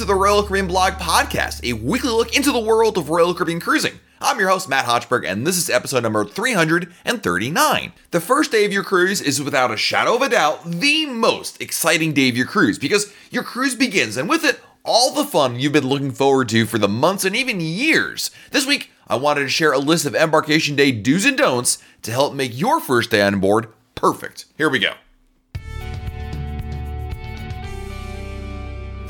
To the Royal Caribbean Blog Podcast, a weekly look into the world of Royal Caribbean cruising. I'm your host, Matt Hochberg, and this is episode number 339. The first day of your cruise is without a shadow of a doubt the most exciting day of your cruise because your cruise begins, and with it, all the fun you've been looking forward to for the months and even years. This week, I wanted to share a list of embarkation day do's and don'ts to help make your first day on board perfect. Here we go.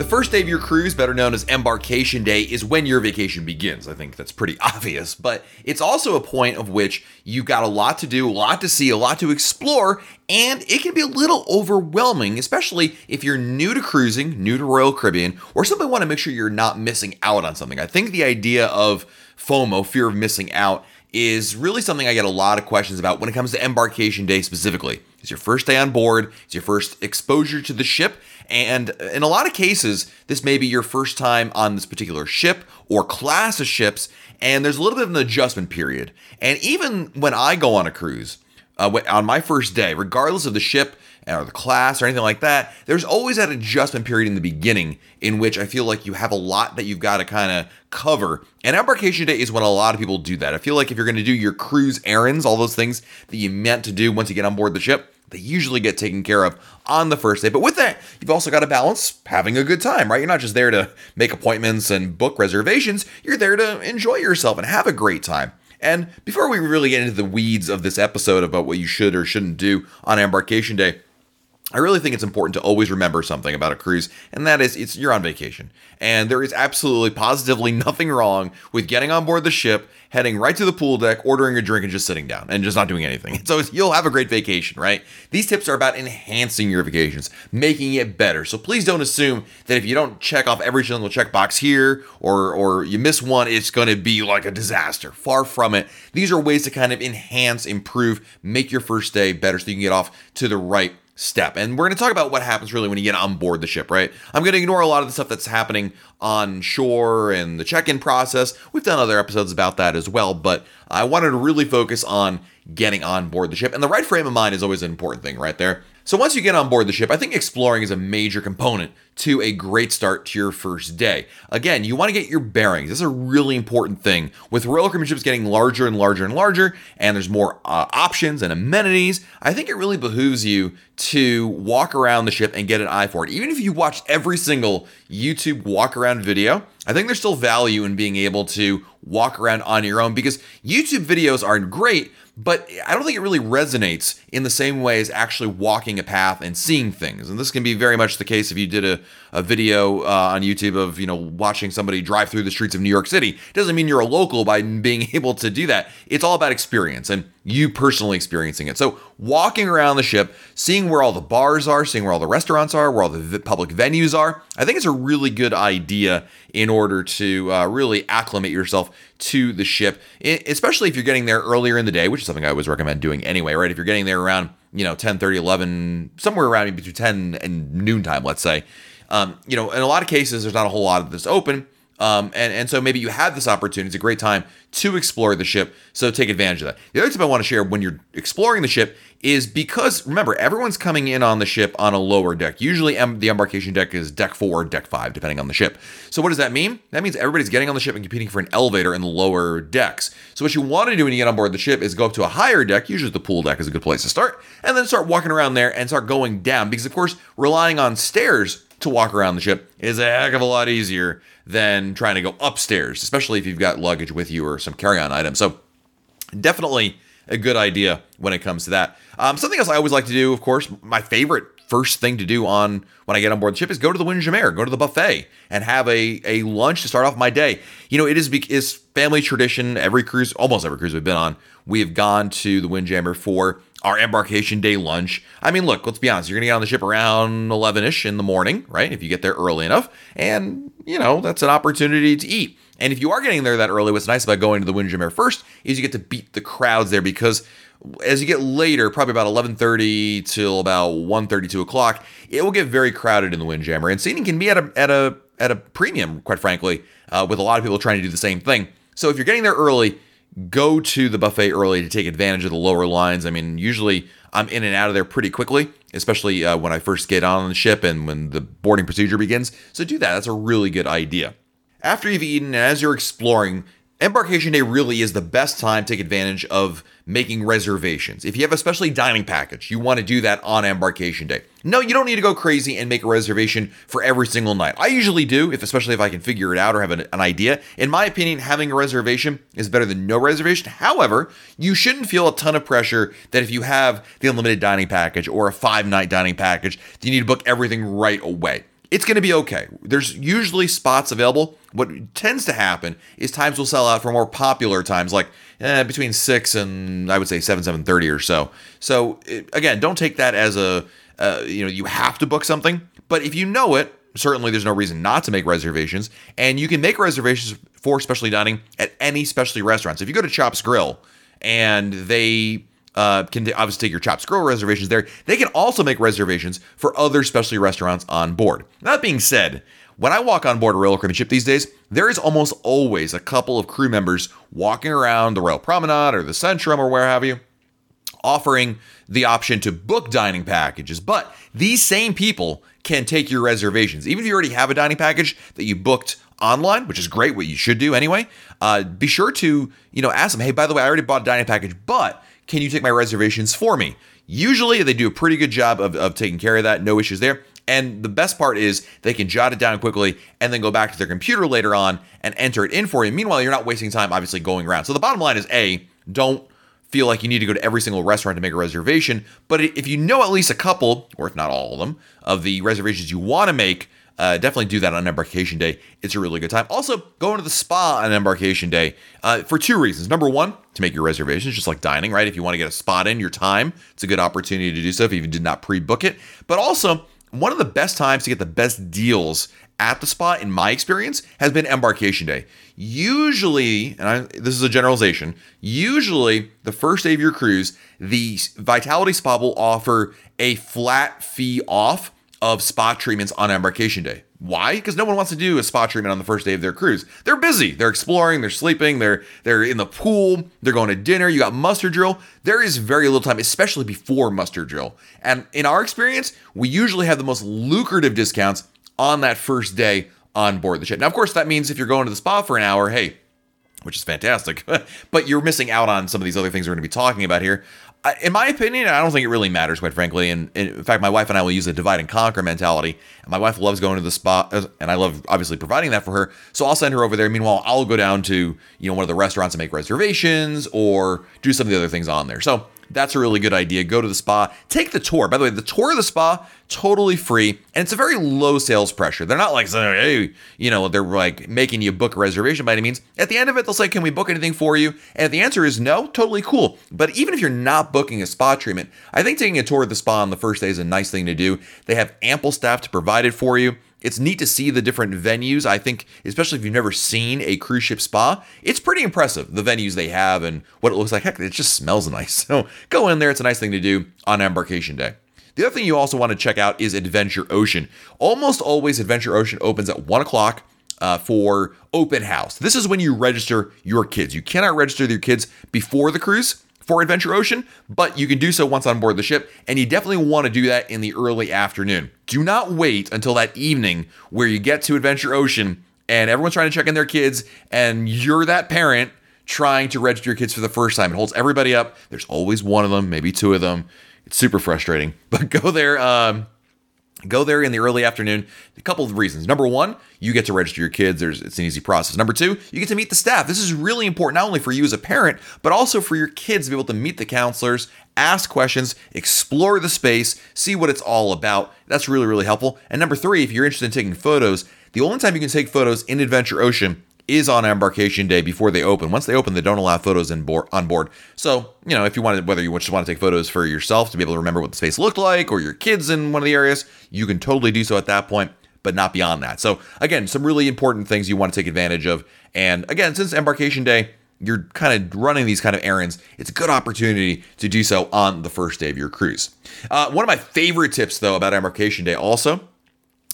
The first day of your cruise, better known as embarkation day, is when your vacation begins. I think that's pretty obvious, but it's also a point of which you've got a lot to do, a lot to see, a lot to explore, and it can be a little overwhelming, especially if you're new to cruising, new to Royal Caribbean, or simply want to make sure you're not missing out on something. I think the idea of FOMO, fear of missing out, is really something I get a lot of questions about when it comes to embarkation day specifically. It's your first day on board, it's your first exposure to the ship, and in a lot of cases, this may be your first time on this particular ship or class of ships, and there's a little bit of an adjustment period. And even when I go on a cruise, uh, on my first day, regardless of the ship or the class or anything like that, there's always that adjustment period in the beginning in which I feel like you have a lot that you've got to kind of cover. And embarkation day is when a lot of people do that. I feel like if you're going to do your cruise errands, all those things that you meant to do once you get on board the ship, they usually get taken care of on the first day. But with that, you've also got to balance having a good time, right? You're not just there to make appointments and book reservations, you're there to enjoy yourself and have a great time. And before we really get into the weeds of this episode about what you should or shouldn't do on embarkation day, I really think it's important to always remember something about a cruise, and that is it's you're on vacation. And there is absolutely positively nothing wrong with getting on board the ship, heading right to the pool deck, ordering a drink and just sitting down and just not doing anything. So you'll have a great vacation, right? These tips are about enhancing your vacations, making it better. So please don't assume that if you don't check off every single checkbox here or or you miss one, it's going to be like a disaster. Far from it. These are ways to kind of enhance, improve, make your first day better so you can get off to the right step. And we're going to talk about what happens really when you get on board the ship, right? I'm going to ignore a lot of the stuff that's happening on shore and the check in process. We've done other episodes about that as well, but I wanted to really focus on getting on board the ship. And the right frame of mind is always an important thing, right there. So once you get on board the ship, I think exploring is a major component to a great start to your first day. Again, you want to get your bearings. This is a really important thing. With Royal Caribbean ships getting larger and larger and larger, and there's more uh, options and amenities, I think it really behooves you to walk around the ship and get an eye for it. Even if you watch every single YouTube walk around video, I think there's still value in being able to walk around on your own because YouTube videos aren't great, but I don't think it really resonates in the same way as actually walking a path and seeing things. And this can be very much the case if you did a, a video uh, on YouTube of, you know, watching somebody drive through the streets of New York City. It doesn't mean you're a local by being able to do that. It's all about experience and you personally experiencing it. So walking around the ship, seeing where all the bars are, seeing where all the restaurants are, where all the public venues are, I think it's a really good idea in order to uh, really acclimate yourself to the ship, especially if you're getting there earlier in the day, which is something I always recommend doing anyway, right? If you're getting there around, you know, 10, 30, 11, somewhere around between 10 and noontime, let's say. Um, you know, in a lot of cases, there's not a whole lot of this open. Um, and, and so maybe you have this opportunity. It's a great time to explore the ship. So take advantage of that. The other tip I want to share when you're exploring the ship is because remember, everyone's coming in on the ship on a lower deck. Usually the embarkation deck is deck four, deck five, depending on the ship. So what does that mean? That means everybody's getting on the ship and competing for an elevator in the lower decks. So what you want to do when you get on board the ship is go up to a higher deck. Usually the pool deck is a good place to start. And then start walking around there and start going down. Because of course, relying on stairs to walk around the ship is a heck of a lot easier than trying to go upstairs, especially if you've got luggage with you or some carry on items. So, definitely a good idea when it comes to that. Um, something else I always like to do, of course, my favorite first thing to do on when I get on board the ship is go to the Windjammer, go to the buffet, and have a, a lunch to start off my day. You know, it is is family tradition. Every cruise, almost every cruise we've been on, we have gone to the Windjammer for our embarkation day lunch. I mean, look, let's be honest. You're going to get on the ship around 11 ish in the morning, right? If you get there early enough. And, you know, that's an opportunity to eat. And if you are getting there that early, what's nice about going to the Windjammer first is you get to beat the crowds there because as you get later, probably about 11:30 till about 1:30, 2 o'clock, it will get very crowded in the Windjammer, and seating can be at a at a at a premium, quite frankly, uh, with a lot of people trying to do the same thing. So if you're getting there early, go to the buffet early to take advantage of the lower lines. I mean, usually I'm in and out of there pretty quickly. especially uh, when I first get on the ship and when the boarding procedure begins. So do that. That's a really good idea. After you've eaten and as you're exploring, Embarkation Day really is the best time to take advantage of making reservations. If you have a specially dining package, you want to do that on Embarkation Day. No, you don't need to go crazy and make a reservation for every single night. I usually do, if especially if I can figure it out or have an, an idea. In my opinion, having a reservation is better than no reservation. However, you shouldn't feel a ton of pressure that if you have the unlimited dining package or a five night dining package, you need to book everything right away it's going to be okay. There's usually spots available. What tends to happen is times will sell out for more popular times, like eh, between six and I would say seven, seven thirty or so. So it, again, don't take that as a uh, you know you have to book something. But if you know it, certainly there's no reason not to make reservations, and you can make reservations for specialty dining at any specialty restaurants. If you go to Chops Grill and they uh, can obviously take your Chops Grill reservations there. They can also make reservations for other specialty restaurants on board. That being said, when I walk on board a Royal Caribbean ship these days, there is almost always a couple of crew members walking around the Royal Promenade or the Centrum or where have you, offering the option to book dining packages. But these same people can take your reservations. Even if you already have a dining package that you booked online, which is great, what you should do anyway, uh, be sure to, you know, ask them, hey, by the way, I already bought a dining package, but can you take my reservations for me? Usually they do a pretty good job of, of taking care of that, no issues there. And the best part is they can jot it down quickly and then go back to their computer later on and enter it in for you. Meanwhile, you're not wasting time, obviously, going around. So the bottom line is A, don't feel like you need to go to every single restaurant to make a reservation. But if you know at least a couple, or if not all of them, of the reservations you want to make, uh, definitely do that on embarkation day. It's a really good time. Also, going to the spa on embarkation day uh, for two reasons. Number one, to make your reservations, just like dining, right? If you want to get a spot in your time, it's a good opportunity to do so if you did not pre book it. But also, one of the best times to get the best deals at the spa, in my experience, has been embarkation day. Usually, and I, this is a generalization, usually the first day of your cruise, the Vitality Spa will offer a flat fee off of spa treatments on embarkation day. Why? Because no one wants to do a spa treatment on the first day of their cruise. They're busy. They're exploring. They're sleeping. They're they're in the pool. They're going to dinner. You got muster drill. There is very little time, especially before muster drill. And in our experience, we usually have the most lucrative discounts on that first day on board the ship. Now, of course, that means if you're going to the spa for an hour, hey, which is fantastic, but you're missing out on some of these other things we're going to be talking about here in my opinion, I don't think it really matters, quite frankly. And in fact, my wife and I will use a divide and conquer mentality. And my wife loves going to the spa, uh, and I love obviously providing that for her. So I'll send her over there. Meanwhile, I'll go down to you know one of the restaurants and make reservations or do some of the other things on there. So that's a really good idea. Go to the spa, take the tour. By the way, the tour of the spa totally free, and it's a very low sales pressure. They're not like hey, you know, they're like making you book a reservation by any means. At the end of it, they'll say, can we book anything for you? And if the answer is no, totally cool. But even if you're not booking a spa treatment, I think taking a tour of the spa on the first day is a nice thing to do. They have ample staff to provide it for you. It's neat to see the different venues. I think, especially if you've never seen a cruise ship spa, it's pretty impressive the venues they have and what it looks like. Heck, it just smells nice. So go in there. It's a nice thing to do on embarkation day. The other thing you also want to check out is Adventure Ocean. Almost always, Adventure Ocean opens at one o'clock. Uh, for open house. This is when you register your kids. You cannot register your kids before the cruise for Adventure Ocean, but you can do so once on board the ship, and you definitely want to do that in the early afternoon. Do not wait until that evening where you get to Adventure Ocean and everyone's trying to check in their kids, and you're that parent trying to register your kids for the first time. It holds everybody up. There's always one of them, maybe two of them. It's super frustrating, but go there. Um, Go there in the early afternoon. A couple of reasons. Number one, you get to register your kids. There's it's an easy process. Number two, you get to meet the staff. This is really important not only for you as a parent, but also for your kids to be able to meet the counselors, ask questions, explore the space, see what it's all about. That's really really helpful. And number three, if you're interested in taking photos, the only time you can take photos in Adventure Ocean is on embarkation day before they open. Once they open, they don't allow photos in board, on board. So, you know, if you wanted, whether you just want to take photos for yourself to be able to remember what the space looked like or your kids in one of the areas, you can totally do so at that point, but not beyond that. So, again, some really important things you want to take advantage of. And again, since embarkation day, you're kind of running these kind of errands, it's a good opportunity to do so on the first day of your cruise. Uh, one of my favorite tips, though, about embarkation day also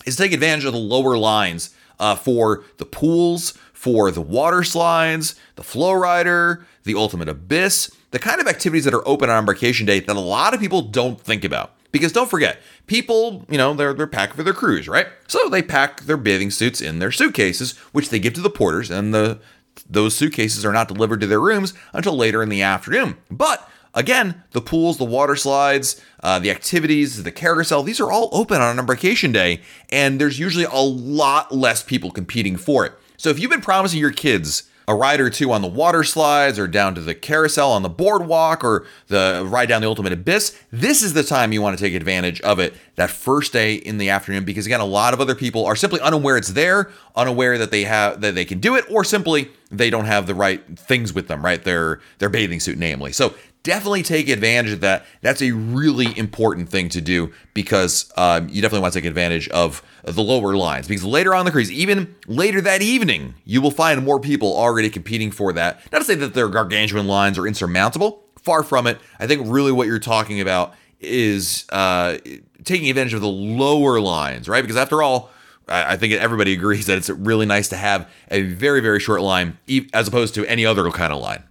is take advantage of the lower lines uh, for the pools, for the water slides, the flow rider, the ultimate abyss, the kind of activities that are open on embarkation day that a lot of people don't think about. Because don't forget, people, you know, they're, they're packing for their cruise, right? So they pack their bathing suits in their suitcases, which they give to the porters, and the those suitcases are not delivered to their rooms until later in the afternoon. But again, the pools, the water slides, uh, the activities, the carousel, these are all open on embarkation day, and there's usually a lot less people competing for it. So if you've been promising your kids a ride or two on the water slides or down to the carousel on the boardwalk or the ride down the ultimate abyss, this is the time you want to take advantage of it that first day in the afternoon because again a lot of other people are simply unaware it's there, unaware that they have that they can do it or simply they don't have the right things with them, right? Their their bathing suit namely. So definitely take advantage of that. That's a really important thing to do because um, you definitely want to take advantage of the lower lines. Because later on the cruise, even later that evening, you will find more people already competing for that. Not to say that their gargantuan lines are insurmountable, far from it. I think really what you're talking about is uh, taking advantage of the lower lines, right? Because after all, I think everybody agrees that it's really nice to have a very, very short line as opposed to any other kind of line.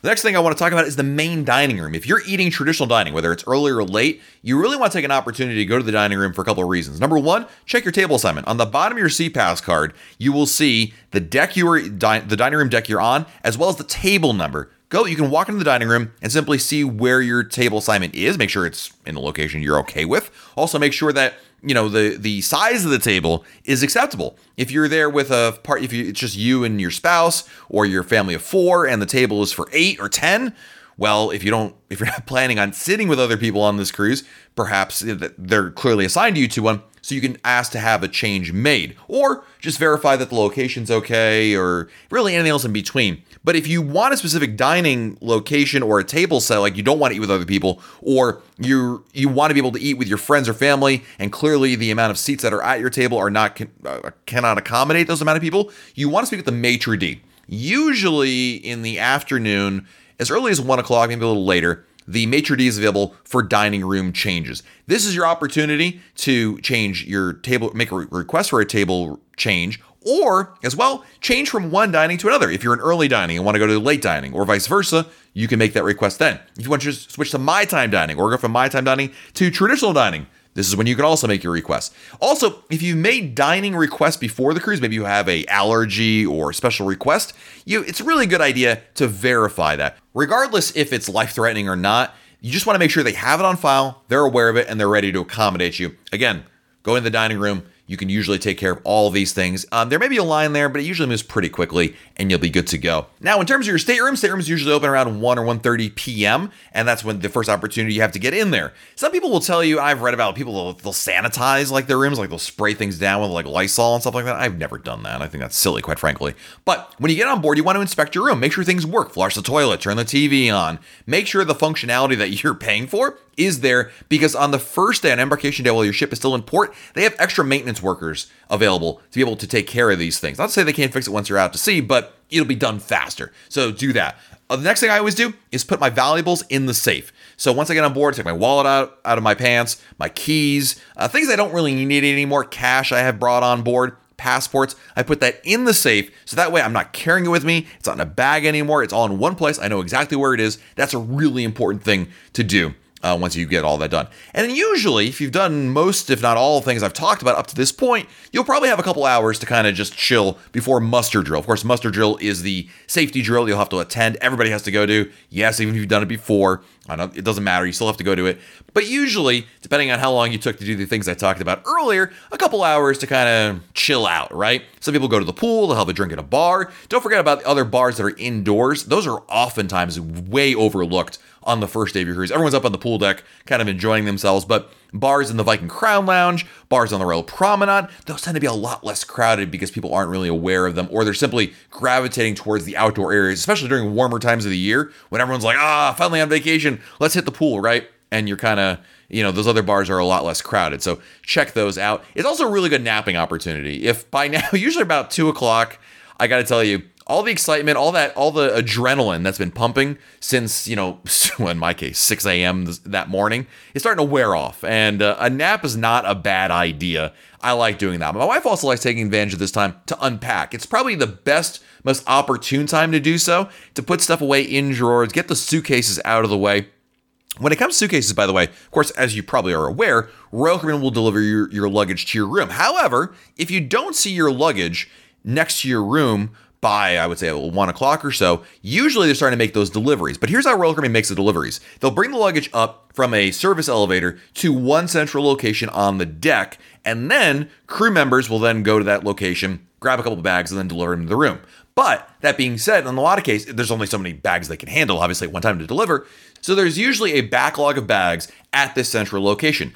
The next thing I want to talk about is the main dining room. If you're eating traditional dining, whether it's early or late, you really want to take an opportunity to go to the dining room for a couple of reasons. Number one, check your table assignment. On the bottom of your SeaPass card, you will see the deck you are the dining room deck you're on, as well as the table number. Go, you can walk into the dining room and simply see where your table assignment is. Make sure it's in a location you're okay with. Also, make sure that you know the the size of the table is acceptable if you're there with a part if you, it's just you and your spouse or your family of four and the table is for eight or ten well if you don't if you're not planning on sitting with other people on this cruise perhaps they're clearly assigned to you to one so you can ask to have a change made or just verify that the location's okay or really anything else in between but if you want a specific dining location or a table set, like you don't want to eat with other people, or you you want to be able to eat with your friends or family, and clearly the amount of seats that are at your table are not uh, cannot accommodate those amount of people, you want to speak with the maitre d. Usually in the afternoon, as early as one o'clock, maybe a little later, the maitre d is available for dining room changes. This is your opportunity to change your table, make a request for a table change, or as well, change from one dining to another. If you're an early dining and want to go to late dining, or vice versa, you can make that request then. If you want to switch to my time dining or go from my time dining to traditional dining, this is when you can also make your request. Also, if you've made dining requests before the cruise, maybe you have a allergy or special request, you it's a really good idea to verify that. Regardless if it's life-threatening or not, you just want to make sure they have it on file, they're aware of it, and they're ready to accommodate you. Again, go in the dining room, you can usually take care of all of these things. Um, there may be a line there, but it usually moves pretty quickly, and you'll be good to go. Now, in terms of your stateroom, staterooms usually open around 1 or 1.30 p.m., and that's when the first opportunity you have to get in there. Some people will tell you, I've read about people, they'll, they'll sanitize like their rooms, like they'll spray things down with like Lysol and stuff like that. I've never done that. I think that's silly, quite frankly. But when you get on board, you want to inspect your room, make sure things work, flush the toilet, turn the TV on, make sure the functionality that you're paying for is there because on the first day on embarkation day while your ship is still in port they have extra maintenance workers available to be able to take care of these things not to say they can't fix it once you're out to sea but it'll be done faster so do that uh, the next thing i always do is put my valuables in the safe so once i get on board I take my wallet out, out of my pants my keys uh, things i don't really need anymore cash i have brought on board passports. I put that in the safe so that way I'm not carrying it with me. It's not in a bag anymore. It's all in one place. I know exactly where it is. That's a really important thing to do uh, once you get all that done. And usually, if you've done most, if not all, things I've talked about up to this point, you'll probably have a couple hours to kind of just chill before muster drill. Of course, muster drill is the safety drill you'll have to attend. Everybody has to go to. Yes, even if you've done it before, it doesn't matter. You still have to go to it. But usually, depending on how long you took to do the things I talked about earlier, a couple hours to kind of chill out, right? Some people go to the pool, they'll have a drink at a bar. Don't forget about the other bars that are indoors. Those are oftentimes way overlooked on the first day of your cruise. Everyone's up on the pool deck, kind of enjoying themselves, but bars in the Viking Crown Lounge, bars on the Royal Promenade, those tend to be a lot less crowded because people aren't really aware of them or they're simply gravitating towards the outdoor areas, especially during warmer times of the year when everyone's like, ah, finally on vacation, let's hit the pool, right? And you're kind of you know, those other bars are a lot less crowded. So check those out. It's also a really good napping opportunity. If by now, usually about two o'clock, I got to tell you, all the excitement, all that, all the adrenaline that's been pumping since, you know, in my case, 6 a.m. that morning is starting to wear off. And uh, a nap is not a bad idea. I like doing that. My wife also likes taking advantage of this time to unpack. It's probably the best, most opportune time to do so, to put stuff away in drawers, get the suitcases out of the way When it comes to suitcases, by the way, of course, as you probably are aware, Royal Caribbean will deliver your, your luggage to your room. However, if you don't see your luggage next to your room by, I would say, one o'clock or so, usually they're starting to make those deliveries. But here's how Royal Caribbean makes the deliveries they'll bring the luggage up from a service elevator to one central location on the deck, and then crew members will then go to that location, grab a couple bags, and then deliver them to the room. But that being said, in a lot of cases, there's only so many bags they can handle, obviously, at one time to deliver. So there's usually a backlog of bags at this central location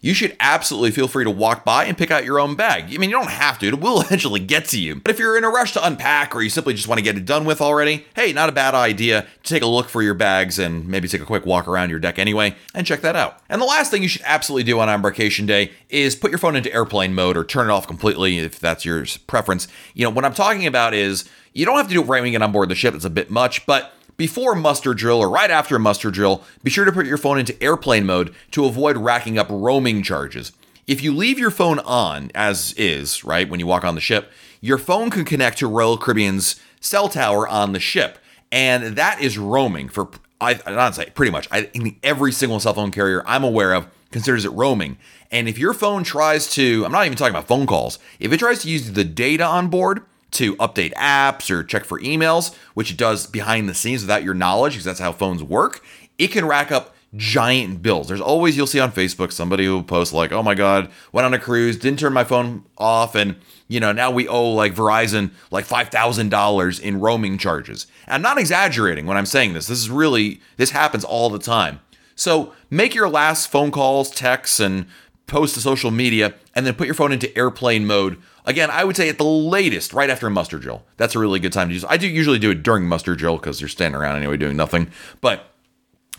you should absolutely feel free to walk by and pick out your own bag. I mean, you don't have to, it will eventually get to you. But if you're in a rush to unpack or you simply just want to get it done with already, hey, not a bad idea to take a look for your bags and maybe take a quick walk around your deck anyway and check that out. And the last thing you should absolutely do on embarkation day is put your phone into airplane mode or turn it off completely if that's your preference. You know, what I'm talking about is you don't have to do it right when you get on board the ship, it's a bit much, but before muster drill or right after muster drill, be sure to put your phone into airplane mode to avoid racking up roaming charges. If you leave your phone on, as is, right, when you walk on the ship, your phone can connect to Royal Caribbean's cell tower on the ship. And that is roaming for, I, not say pretty much, I every single cell phone carrier I'm aware of considers it roaming. And if your phone tries to, I'm not even talking about phone calls, if it tries to use the data on board, to update apps or check for emails, which it does behind the scenes without your knowledge, because that's how phones work, it can rack up giant bills. There's always, you'll see on Facebook, somebody who posts like, oh my God, went on a cruise, didn't turn my phone off, and, you know, now we owe like Verizon like $5,000 in roaming charges. And I'm not exaggerating when I'm saying this. This is really, this happens all the time. So make your last phone calls, texts, and post to social media, and then put your phone into airplane mode Again, I would say at the latest, right after a muster drill. That's a really good time to use. I do usually do it during muster drill because you're standing around anyway doing nothing. But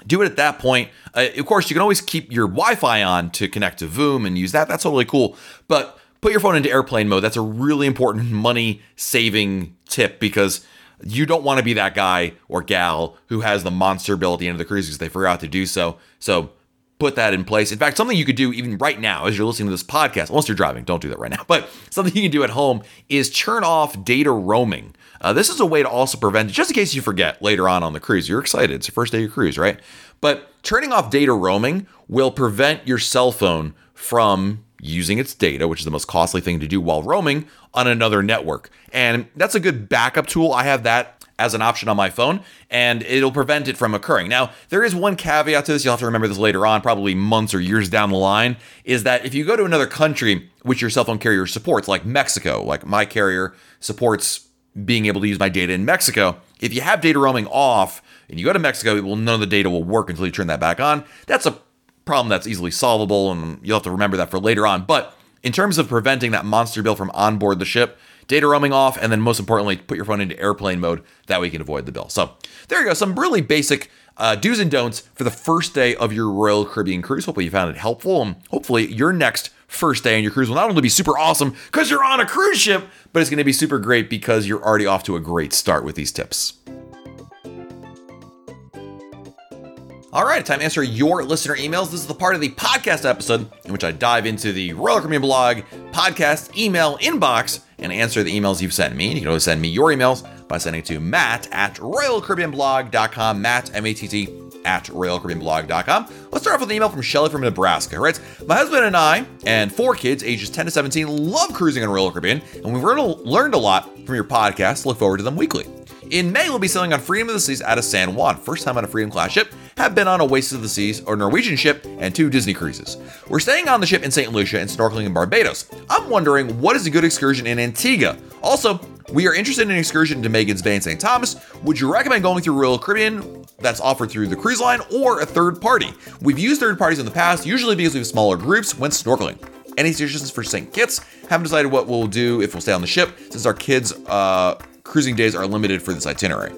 do it at that point. Uh, of course, you can always keep your Wi-Fi on to connect to Voom and use that. That's totally cool. But put your phone into airplane mode. That's a really important money saving tip because you don't want to be that guy or gal who has the monster bill at the end of the cruise because they forgot to do so. So put that in place. In fact, something you could do even right now as you're listening to this podcast, unless you're driving, don't do that right now, but something you can do at home is turn off data roaming. Uh, this is a way to also prevent, just in case you forget later on on the cruise, you're excited, it's your first day of your cruise, right? But turning off data roaming will prevent your cell phone from using its data, which is the most costly thing to do while roaming on another network. And that's a good backup tool. I have that as an option on my phone, and it'll prevent it from occurring. Now, there is one caveat to this. You'll have to remember this later on, probably months or years down the line, is that if you go to another country which your cell phone carrier supports, like Mexico, like my carrier supports being able to use my data in Mexico, if you have data roaming off and you go to Mexico, well, none of the data will work until you turn that back on. That's a problem that's easily solvable, and you'll have to remember that for later on. But in terms of preventing that monster bill from onboard the ship, data roaming off, and then most importantly, put your phone into airplane mode. That way you can avoid the bill. So there you go. Some really basic uh, do's and don'ts for the first day of your Royal Caribbean cruise. Hopefully you found it helpful, and hopefully your next first day on your cruise will not only be super awesome because you're on a cruise ship, but it's going to be super great because you're already off to a great start with these tips. All right, time to answer your listener emails. This is the part of the podcast episode in which I dive into the Royal Caribbean blog podcast email inbox and answer the emails you've sent me. You can always send me your emails by sending it to matt at royalcaribbeanblog.com, matt, M-A-T-T, at royalcaribbeanblog.com. Let's start off with an email from Shelly from Nebraska. Right, my husband and I and four kids, ages 10 to 17, love cruising on Royal Caribbean, and we've learned a lot from your podcast. Look forward to them weekly. In May, we'll be sailing on Freedom of the Seas out of San Juan. First time on a Freedom class ship. Have been on Oasis of the Seas or Norwegian ship and two Disney cruises. We're staying on the ship in St. Lucia and snorkeling in Barbados. I'm wondering what is a good excursion in Antigua? Also, we are interested in an excursion to Magens Bay in St. Thomas. Would you recommend going through Royal Caribbean that's offered through the cruise line or a third party? We've used third parties in the past, usually because we have smaller groups when snorkeling. Any suggestions for St. Kitts? Haven't decided what we'll do if we'll stay on the ship since our kids' uh, cruising days are limited for this itinerary.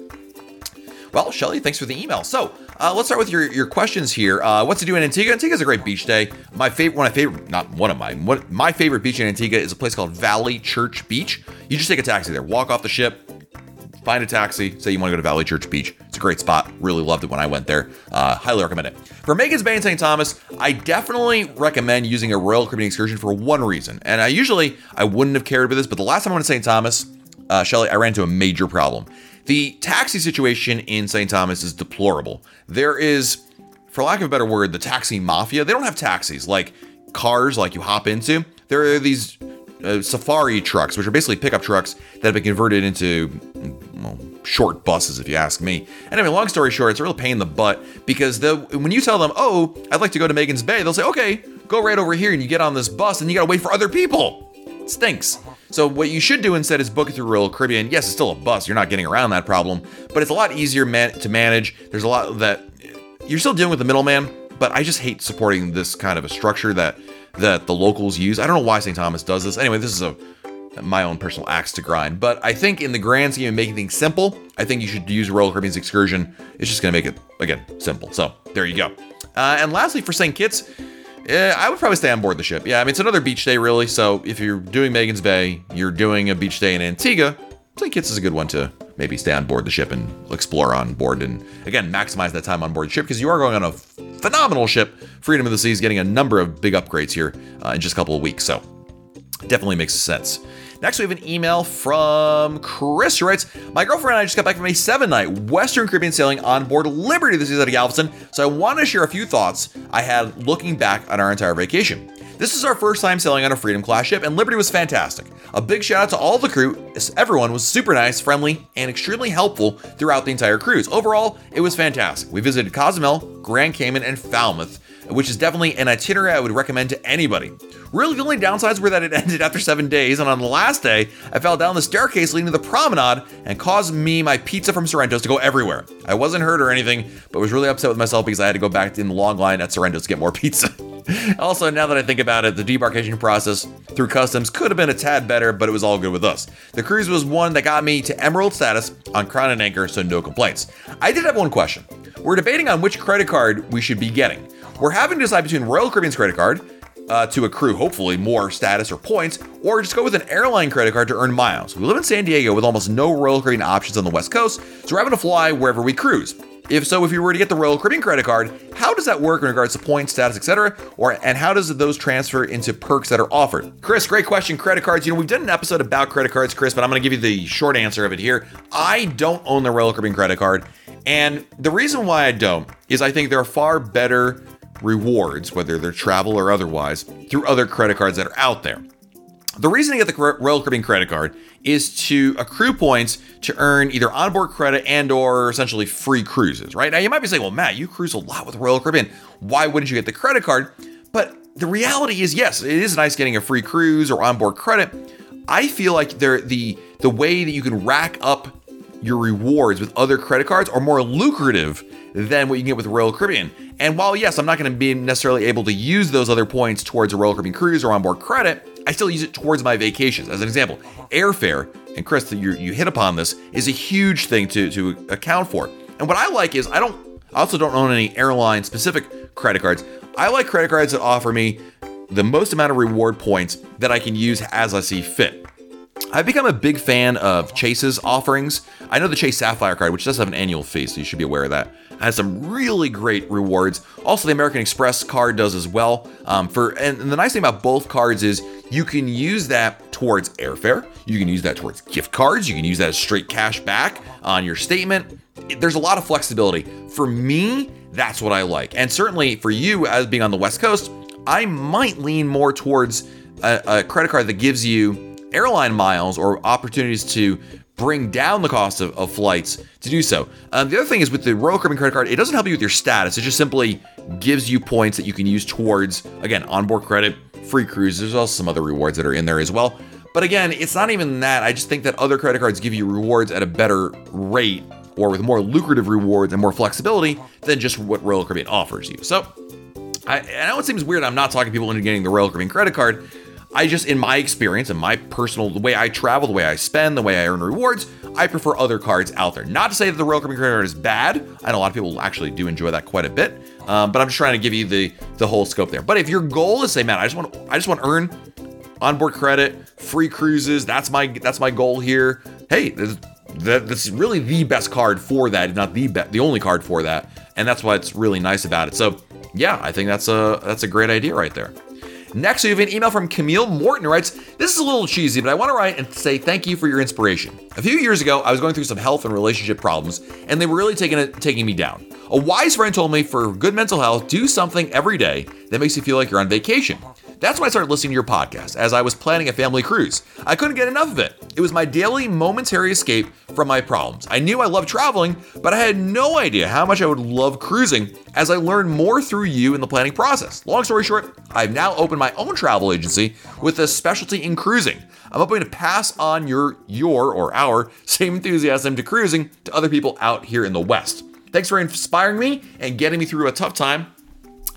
Well, Shelly, thanks for the email. So uh, let's start with your, your questions here. Uh, what to do in Antigua? Antigua is a great beach day. My favorite, one of my favorite, not one of my, my favorite beach in Antigua is a place called Valley Church Beach. You just take a taxi there, walk off the ship, find a taxi, say you want to go to Valley Church Beach. It's a great spot. Really loved it when I went there. Uh, highly recommend it. For Magens Bay in St. Thomas, I definitely recommend using a Royal Caribbean excursion for one reason. And I usually I wouldn't have cared about this, but the last time I went to St. Thomas, uh, Shelly, I ran into a major problem. The taxi situation in St. Thomas is deplorable. There is for lack of a better word, the taxi mafia. They don't have taxis like cars like you hop into. There are these uh, safari trucks, which are basically pickup trucks that have been converted into well, short buses, if you ask me. Anyway, long story short, it's a real pain in the butt because the when you tell them, "Oh, I'd like to go to Magens Bay," they'll say, "Okay, go right over here," and you get on this bus, and you gotta wait for other people. Stinks. So what you should do instead is book it through Royal Caribbean. Yes, it's still a bus. You're not getting around that problem, but it's a lot easier man- to manage. There's a lot that you're still dealing with the middleman, but I just hate supporting this kind of a structure that that the locals use. I don't know why St. Thomas does this. Anyway, this is a my own personal axe to grind. But I think in the grand scheme of making things simple, I think you should use Royal Caribbean's excursion. It's just going to make it again simple. So there you go. Uh, and lastly, for St. Kitts, uh, I would probably stay on board the ship. Yeah, I mean it's another beach day really. So if you're doing Magens Bay, you're doing a beach day in Antigua. St. Kitts is a good one to maybe stay on board the ship and explore on board and again maximize that time on board ship because you are going on a phenomenal ship. Freedom of the Seas getting a number of big upgrades here uh, in just a couple of weeks. So definitely makes sense. Next, we have an email from Chris who writes My girlfriend and I just got back from a seven night Western Caribbean sailing on board Liberty this season at Galveston, so I want to share a few thoughts I had looking back on our entire vacation. This is our first time sailing on a Freedom class ship, and Liberty was fantastic. A big shout out to all the crew. Everyone was super nice, friendly, and extremely helpful throughout the entire cruise. Overall, it was fantastic. We visited Cozumel, Grand Cayman, and Falmouth, which is definitely an itinerary I would recommend to anybody. Really, the only downsides were that it ended after seven days, and on the last day, I fell down the staircase leading to the promenade and caused me my pizza from Sorrento's to go everywhere. I wasn't hurt or anything, but was really upset with myself because I had to go back in the long line at Sorrento's to get more pizza. also, now that I think about it, the debarkation process through customs could have been a tad better, but it was all good with us. The cruise was one that got me to Emerald status on Crown and Anchor, so no complaints. I did have one question. We're debating on which credit card we should be getting. We're having to decide between Royal Caribbean's credit card, uh, to accrue hopefully more status or points, or just go with an airline credit card to earn miles. We live in San Diego with almost no Royal Caribbean options on the West Coast, so we're having to fly wherever we cruise. If so, if you were to get the Royal Caribbean credit card, how does that work in regards to points, status, etc.? Or and how does those transfer into perks that are offered? Chris, great question. Credit cards. You know, we've done an episode about credit cards, Chris, but I'm going to give you the short answer of it here. I don't own the Royal Caribbean credit card, and the reason why I don't is I think there are far better rewards, whether they're travel or otherwise, through other credit cards that are out there. The reason to get the Royal Caribbean credit card is to accrue points to earn either onboard credit and or essentially free cruises, right? Now you might be saying, well, Matt, you cruise a lot with Royal Caribbean. Why wouldn't you get the credit card? But the reality is, yes, it is nice getting a free cruise or onboard credit. I feel like the the way that you can rack up your rewards with other credit cards are more lucrative than what you can get with Royal Caribbean. And while yes, I'm not going to be necessarily able to use those other points towards a Royal Caribbean cruise or onboard credit, I still use it towards my vacations. As an example, airfare, and Chris, you, you hit upon this, is a huge thing to, to account for. And what I like is I don't I also don't own any airline specific credit cards. I like credit cards that offer me the most amount of reward points that I can use as I see fit. I've become a big fan of Chase's offerings. I know the Chase Sapphire card, which does have an annual fee, so you should be aware of that, has some really great rewards. Also, the American Express card does as well. Um, for and the nice thing about both cards is you can use that towards airfare. You can use that towards gift cards. You can use that as straight cash back on your statement. There's a lot of flexibility. For me, that's what I like. And certainly for you, as being on the West Coast, I might lean more towards a, a credit card that gives you airline miles or opportunities to bring down the cost of, of flights to do so. Um, the other thing is with the Royal Caribbean credit card, it doesn't help you with your status. It just simply gives you points that you can use towards, again, onboard credit, free cruises. There's also some other rewards that are in there as well. But again, it's not even that. I just think that other credit cards give you rewards at a better rate or with more lucrative rewards and more flexibility than just what Royal Caribbean offers you. So I, I know it seems weird I'm not talking people into getting the Royal Caribbean credit card, I just, in my experience and my personal, the way I travel, the way I spend, the way I earn rewards, I prefer other cards out there. Not to say that the Royal Caribbean credit card is bad. I know a lot of people actually do enjoy that quite a bit, um, but I'm just trying to give you the the whole scope there. But if your goal is say, man, I just want I just want to earn onboard credit, free cruises. That's my that's my goal here. Hey, this, that, that's really the best card for that, not the be- the only card for that, and that's why it's really nice about it. So yeah, I think that's a that's a great idea right there. Next, we have an email from Camille Morton who writes, This is a little cheesy, but I want to write and say thank you for your inspiration. A few years ago, I was going through some health and relationship problems, and they were really taking taking me down. A wise friend told me for good mental health, do something every day that makes you feel like you're on vacation. That's when I started listening to your podcast as I was planning a family cruise. I couldn't get enough of it. It was my daily momentary escape from my problems. I knew I loved traveling, but I had no idea how much I would love cruising as I learned more through you in the planning process. Long story short, I've now opened my own travel agency with a specialty in cruising. I'm hoping to pass on your your or our same enthusiasm to cruising to other people out here in the West. Thanks for inspiring me and getting me through a tough time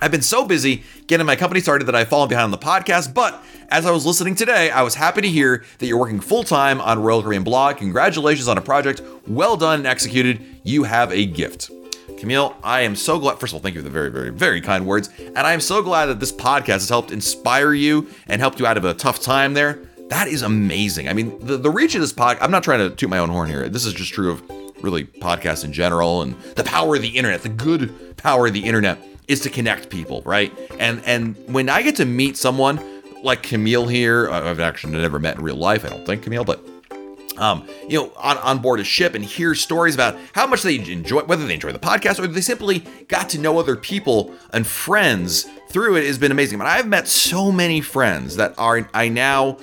I've been so busy getting my company started that I've fallen behind on the podcast, but as I was listening today, I was happy to hear that you're working full time on Royal Caribbean Blog. Congratulations on a project well done and executed. You have a gift. Camille, I am so glad. First of all, thank you for the very, very, very kind words. And I am so glad that this podcast has helped inspire you and helped you out of a tough time there. That is amazing. I mean, the, the reach of this podcast, I'm not trying to toot my own horn here. This is just true of really podcasts in general and the power of the internet, the good power of the internet is to connect people, right? And and when I get to meet someone like Camille here, I've actually never met in real life, I don't think Camille, but um, you know, on, on board a ship and hear stories about how much they enjoy, whether they enjoy the podcast or they simply got to know other people and friends through it has been amazing. But I've met so many friends that are I now,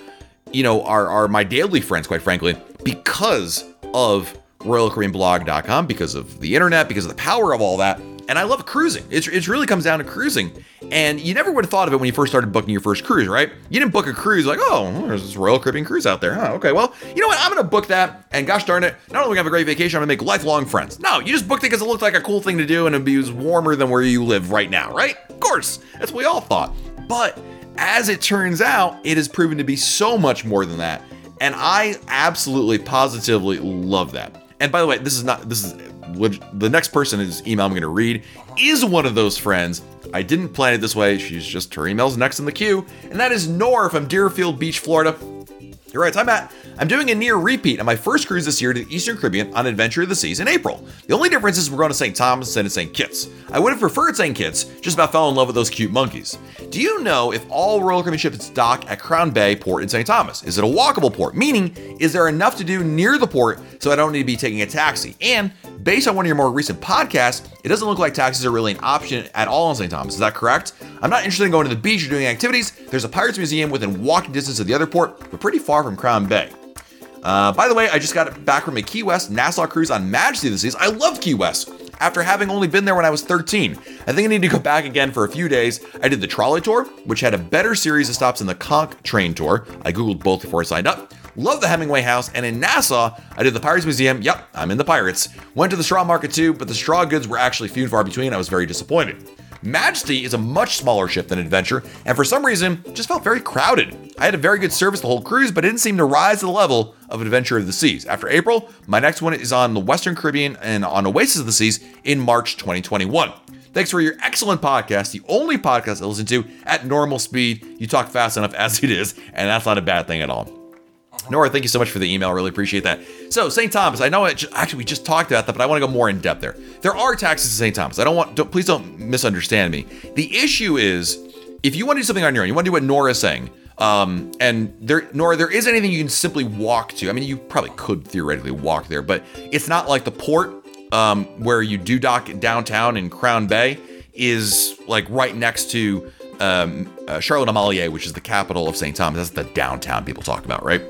you know, are are my daily friends, quite frankly, because of RoyalCaribbeanBlog.com, because of the internet, because of the power of all that. And I love cruising. It's, it really comes down to cruising. And you never would have thought of it when you first started booking your first cruise, right? You didn't book a cruise like, oh, hmm, there's this Royal Caribbean cruise out there. Huh, okay, well, you know what? I'm going to book that. And gosh darn it, not only going to have a great vacation, I'm going to make lifelong friends. No, you just booked it because it looked like a cool thing to do and it'd be warmer than where you live right now, right? Of course. That's what we all thought. But as it turns out, it has proven to be so much more than that. And I absolutely, positively love that. And by the way, this is not, this is the next person whose email I'm going to read is one of those friends. I didn't plan it this way. She's just her email's next in the queue, and that is Nora from Deerfield Beach, Florida. You're right, I'm at. I'm doing a near repeat on my first cruise this year to the Eastern Caribbean on Adventure of the Seas in April. The only difference is we're going to St. Thomas instead of St. Kitts. I would have preferred St. Kitts, just about fell in love with those cute monkeys. Do you know if all Royal Caribbean ships dock at Crown Bay Port in St. Thomas? Is it a walkable port? Meaning, is there enough to do near the port so I don't need to be taking a taxi? And based on one of your more recent podcasts, it doesn't look like taxis are really an option at all in St. Thomas. Is that correct? I'm not interested in going to the beach or doing activities. There's a Pirates Museum within walking distance of the other port, but pretty far from Crown Bay. Uh, by the way, I just got back from a Key West Nassau cruise on Majesty the Seas. I love Key West after having only been there when I was 13. I think I need to go back again for a few days. I did the trolley tour, which had a better series of stops than the Conch train tour. I googled both before I signed up. Love the Hemingway House, and in Nassau, I did the Pirates Museum. Yep, I'm in the Pirates. Went to the straw market too, but the straw goods were actually few and far between. I was very disappointed. Majesty is a much smaller ship than Adventure, and for some reason, just felt very crowded. I had a very good service the whole cruise, but it didn't seem to rise to the level of Adventure of the Seas. After April, my next one is on the Western Caribbean and on Oasis of the Seas in March 2021. Thanks for your excellent podcast, the only podcast I listen to at normal speed. You talk fast enough as it is, and that's not a bad thing at all. Nora, thank you so much for the email. I really appreciate that. So, St. Thomas, I know it, actually we just talked about that, but I want to go more in depth there. There are taxes to St. Thomas. I don't want, don't, please don't misunderstand me. The issue is if you want to do something on your own, you want to do what Nora is saying. Um, and there, Nora, there is anything you can simply walk to. I mean, you probably could theoretically walk there, but it's not like the port um, where you do dock downtown in Crown Bay is like right next to um, uh, Charlotte Amalie, which is the capital of St. Thomas. That's the downtown people talk about, right?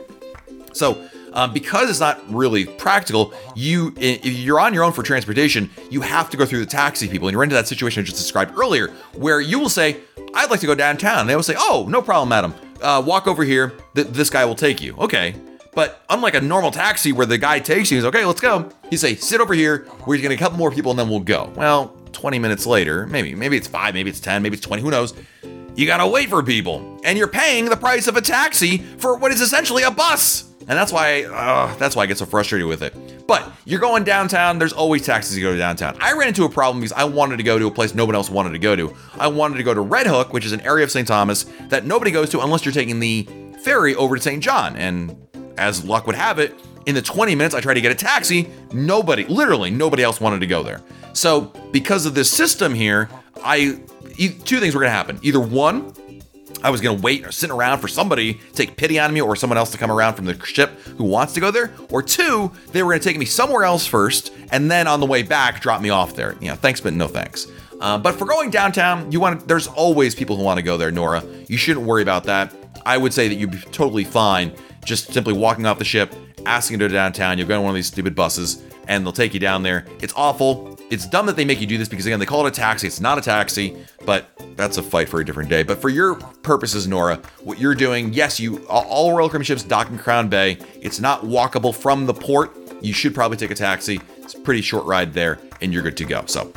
So, um, because it's not really practical, you you're on your own for transportation, you have to go through the taxi people, and you're into that situation I just described earlier, where you will say, "I'd like to go downtown." And they will say, "Oh, no problem, madam. Uh, walk over here. Th- this guy will take you." Okay. But unlike a normal taxi where the guy takes you, he's okay, let's go. He say, sit over here. We're gonna get a couple more people and then we'll go. Well, 20 minutes later, maybe, maybe it's five, maybe it's 10, maybe it's 20, who knows? You gotta wait for people, and you're paying the price of a taxi for what is essentially a bus. And that's why uh, that's why I get so frustrated with it. But you're going downtown, there's always taxis to go to downtown. I ran into a problem because I wanted to go to a place nobody else wanted to go to. I wanted to go to Red Hook, which is an area of St. Thomas that nobody goes to unless you're taking the ferry over to St. John. And as luck would have it, in the 20 minutes I tried to get a taxi, nobody, literally nobody else wanted to go there. So, because of this system here, I two things were going to happen. Either one, I was going to wait or sit around for somebody to take pity on me or someone else to come around from the ship who wants to go there. Or two, they were going to take me somewhere else first and then on the way back drop me off there. You know, thanks, but no thanks. Uh, but for going downtown, you want to, there's always people who want to go there, Nora. You shouldn't worry about that. I would say that you'd be totally fine just simply walking off the ship, asking to go downtown. You'll go on one of these stupid buses and they'll take you down there. It's awful. It's dumb that they make you do this because again, they call it a taxi. It's not a taxi, but that's a fight for a different day. But for your purposes, Nora, what you're doing, yes, you all Royal Caribbean ships dock in Crown Bay. It's not walkable from the port. You should probably take a taxi. It's a pretty short ride there, and you're good to go. So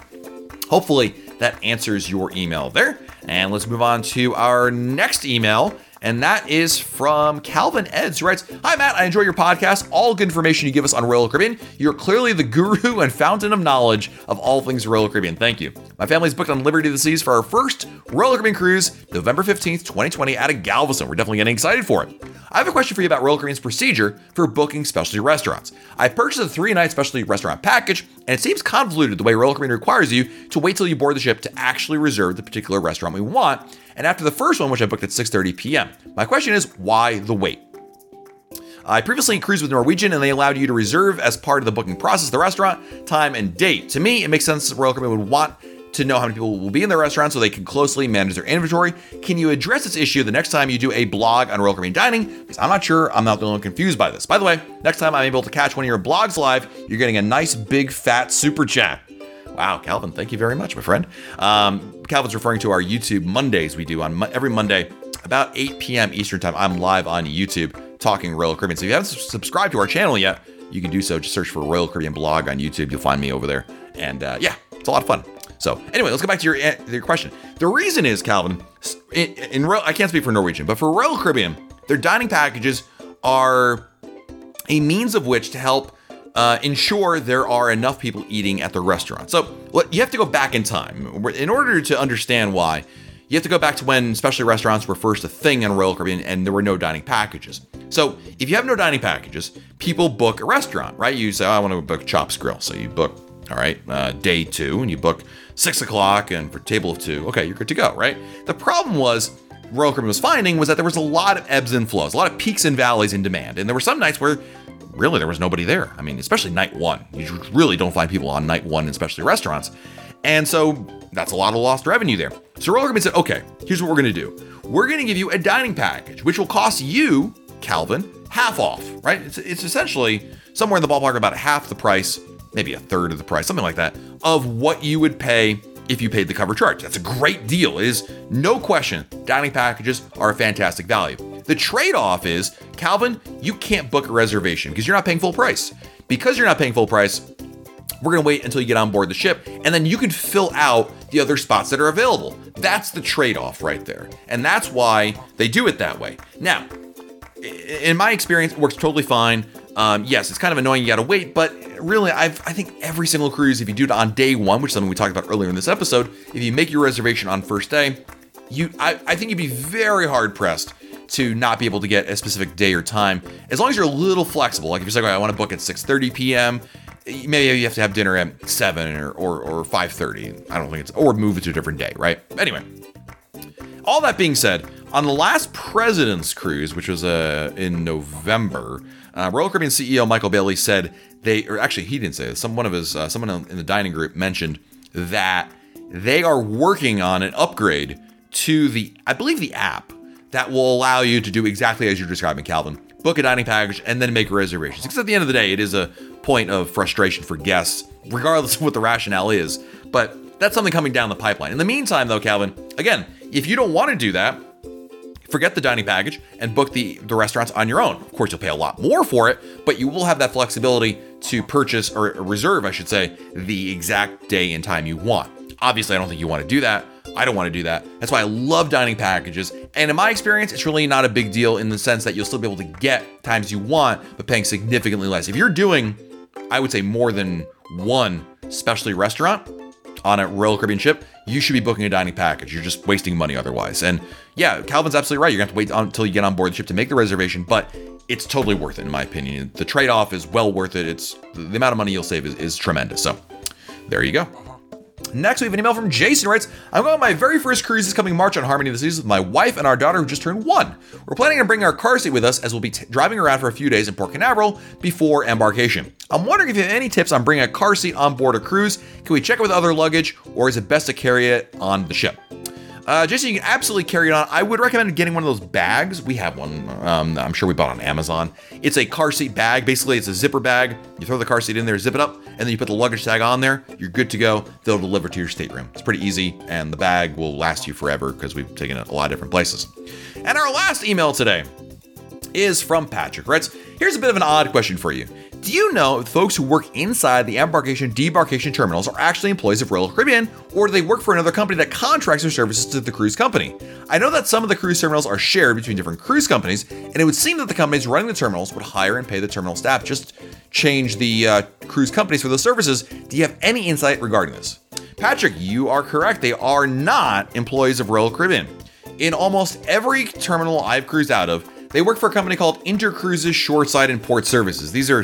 hopefully that answers your email there. And let's move on to our next email and that is from Calvin Eds, who writes Hi, Matt. I enjoy your podcast. All good information you give us on Royal Caribbean. You're clearly the guru and fountain of knowledge of all things Royal Caribbean. Thank you. My family's booked on Liberty of the Seas for our first Royal Caribbean cruise, November 15th, 2020, out of Galveston. We're definitely getting excited for it. I have a question for you about Royal Caribbean's procedure for booking specialty restaurants. I purchased a three night specialty restaurant package, and it seems convoluted the way Royal Caribbean requires you to wait till you board the ship to actually reserve the particular restaurant we want. And after the first one, which I booked at 6:30 p.m., my question is why the wait? I previously cruised with Norwegian and they allowed you to reserve as part of the booking process the restaurant, time, and date. To me, it makes sense Royal Caribbean would want to know how many people will be in their restaurant so they can closely manage their inventory. Can you address this issue the next time you do a blog on Royal Caribbean dining? Because I'm not sure I'm not the only one confused by this. By the way, next time I'm able to catch one of your blogs live, you're getting a nice big fat super chat. Wow, Calvin, thank you very much, my friend. Um, Calvin's referring to our YouTube Mondays we do on mo- every Monday about 8 p.m. Eastern Time. I'm live on YouTube talking Royal Caribbean. So if you haven't subscribed to our channel yet, you can do so. Just search for Royal Caribbean blog on YouTube. You'll find me over there. And uh, yeah, it's a lot of fun. So anyway, let's go back to your eh, your question. The reason is Calvin, in, in I can't speak for Norwegian, but for Royal Caribbean, their dining packages are a means of which to help uh, ensure there are enough people eating at the restaurant. So what you have to go back in time in order to understand why. You have to go back to when specialty restaurants were first a thing in Royal Caribbean and there were no dining packages. So if you have no dining packages, people book a restaurant, right? You say, oh, I want to book Chops Grill. So you book, all right, uh, day two, and you book six o'clock and for table of two. Okay, you're good to go, right? The problem was Royal Caribbean was finding was that there was a lot of ebbs and flows, a lot of peaks and valleys in demand. And there were some nights where really there was nobody there. I mean, especially night one. You really don't find people on night one, especially restaurants. And so that's a lot of lost revenue there. So Royal Caribbean said, okay, here's what we're gonna do. We're gonna give you a dining package, which will cost you, Calvin, half off, right? It's, it's essentially somewhere in the ballpark about half the price, maybe a third of the price, something like that, of what you would pay if you paid the cover charge. That's a great deal. It is no question. Dining packages are a fantastic value. The trade off is, Calvin, you can't book a reservation because you're not paying full price. Because you're not paying full price, we're going to wait until you get on board the ship, and then you can fill out the other spots that are available. That's the trade off right there. And that's why they do it that way. Now, in my experience, it works totally fine. Um, yes, it's kind of annoying you got to wait, but really, I've, I think every single cruise, if you do it on day one, which is something we talked about earlier in this episode, if you make your reservation on first day, you I, I think you'd be very hard pressed to not be able to get a specific day or time. As long as you're a little flexible like if you're saying i want to book at 6.30 p.m maybe you have to have dinner at 7 or, or, or 5.30 i don't think it's or move it to a different day right? Anyway all that being said on the last president's cruise which was uh, in november uh, royal caribbean ceo michael Bayley said they or actually he didn't say this some one of his uh, someone in the dining group mentioned that they are working on an upgrade to the i believe the app that will allow you to do exactly as you're describing, Calvin. Book a dining package and then make reservations. Because at the end of the day, it is a point of frustration for guests, regardless of what the rationale is. But that's something coming down the pipeline. In the meantime, though, Calvin, again, if you don't want to do that, forget the dining package and book the, the restaurants on your own. Of course, you'll pay a lot more for it, but you will have that flexibility to purchase or reserve, I should say, the exact day and time you want. Obviously, I don't think you want to do that. I don't want to do that. That's why I love dining packages. And in my experience, it's really not a big deal in the sense that you'll still be able to get times you want, but paying significantly less. If you're doing, I would say, more than one specialty restaurant on a Royal Caribbean ship, you should be booking a dining package. You're just wasting money otherwise. And yeah, Calvin's absolutely right. You're to have to wait until you get on board the ship to make the reservation, but it's totally worth it, in my opinion. The trade off is well worth it. It's the amount of money you'll save is, is tremendous. So there you go. Next, we have an email from Jason writes, I'm going on my very first cruise this coming March on Harmony of the Seas with my wife and our daughter who just turned one. We're planning on bringing our car seat with us as we'll be t- driving around for a few days in Port Canaveral before embarkation. I'm wondering if you have any tips on bringing a car seat on board a cruise. Can we check it with other luggage or is it best to carry it on the ship? Uh, Jason, you can absolutely carry it on. I would recommend getting one of those bags. We have one. Um, I'm sure we bought on Amazon. It's a car seat bag. Basically, it's a zipper bag. You throw the car seat in there, zip it up, and then you put the luggage tag on there. You're good to go. They'll deliver to your stateroom. It's pretty easy, and the bag will last you forever because we've taken it a lot of different places. And our last email today is from Patrick. Right? Here's a bit of an odd question for you. Do you know if folks who work inside the embarkation debarkation terminals are actually employees of Royal Caribbean, or do they work for another company that contracts their services to the cruise company? I know that some of the cruise terminals are shared between different cruise companies, and it would seem that the companies running the terminals would hire and pay the terminal staff, just change the uh, cruise companies for those services. Do you have any insight regarding this? Patrick, you are correct. They are not employees of Royal Caribbean. In almost every terminal I've cruised out of, they work for a company called Intercruises Shoreside and Port Services. These are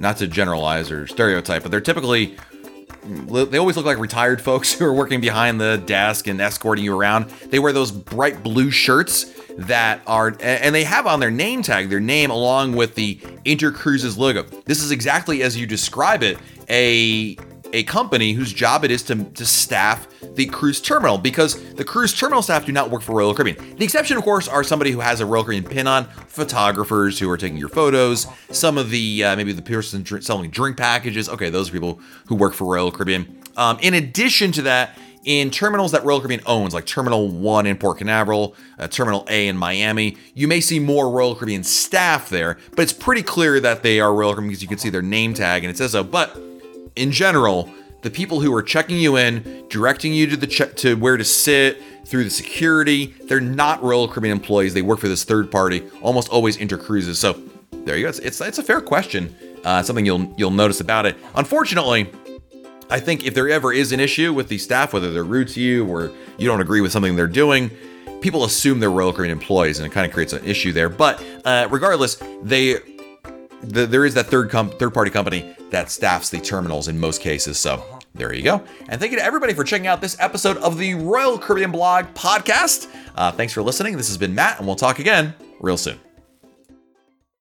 not to generalize or stereotype, but they're typically they always look like retired folks who are working behind the desk and escorting you around. They wear those bright blue shirts that are, and they have on their name tag their name along with the Intercruises logo. This is exactly as you describe it a a company whose job it is to, to staff the cruise terminal because the cruise terminal staff do not work for Royal Caribbean. The exception, of course, are somebody who has a Royal Caribbean pin on, photographers who are taking your photos, some of the uh, maybe the person drink, selling drink packages. Okay, those are people who work for Royal Caribbean. Um, in addition to that, in terminals that Royal Caribbean owns, like Terminal 1 in Port Canaveral, uh, Terminal A in Miami, you may see more Royal Caribbean staff there, but it's pretty clear that they are Royal Caribbean because you can see their name tag and it says so. But in general, the people who are checking you in, directing you to the check to where to sit through the security, they're not Royal Caribbean employees. They work for this third party, almost always intercruises. So there you go. It's it's, it's a fair question. Uh, something you'll you'll notice about it. Unfortunately, I think if there ever is an issue with the staff, whether they're rude to you or you don't agree with something they're doing, people assume they're Royal Caribbean employees, and it kind of creates an issue there. But uh, regardless, they the, there is that third com- third party company that staffs the terminals in most cases. So there you go. And thank you to everybody for checking out this episode of the Royal Caribbean Blog podcast. Uh, thanks for listening. This has been Matt, and we'll talk again real soon.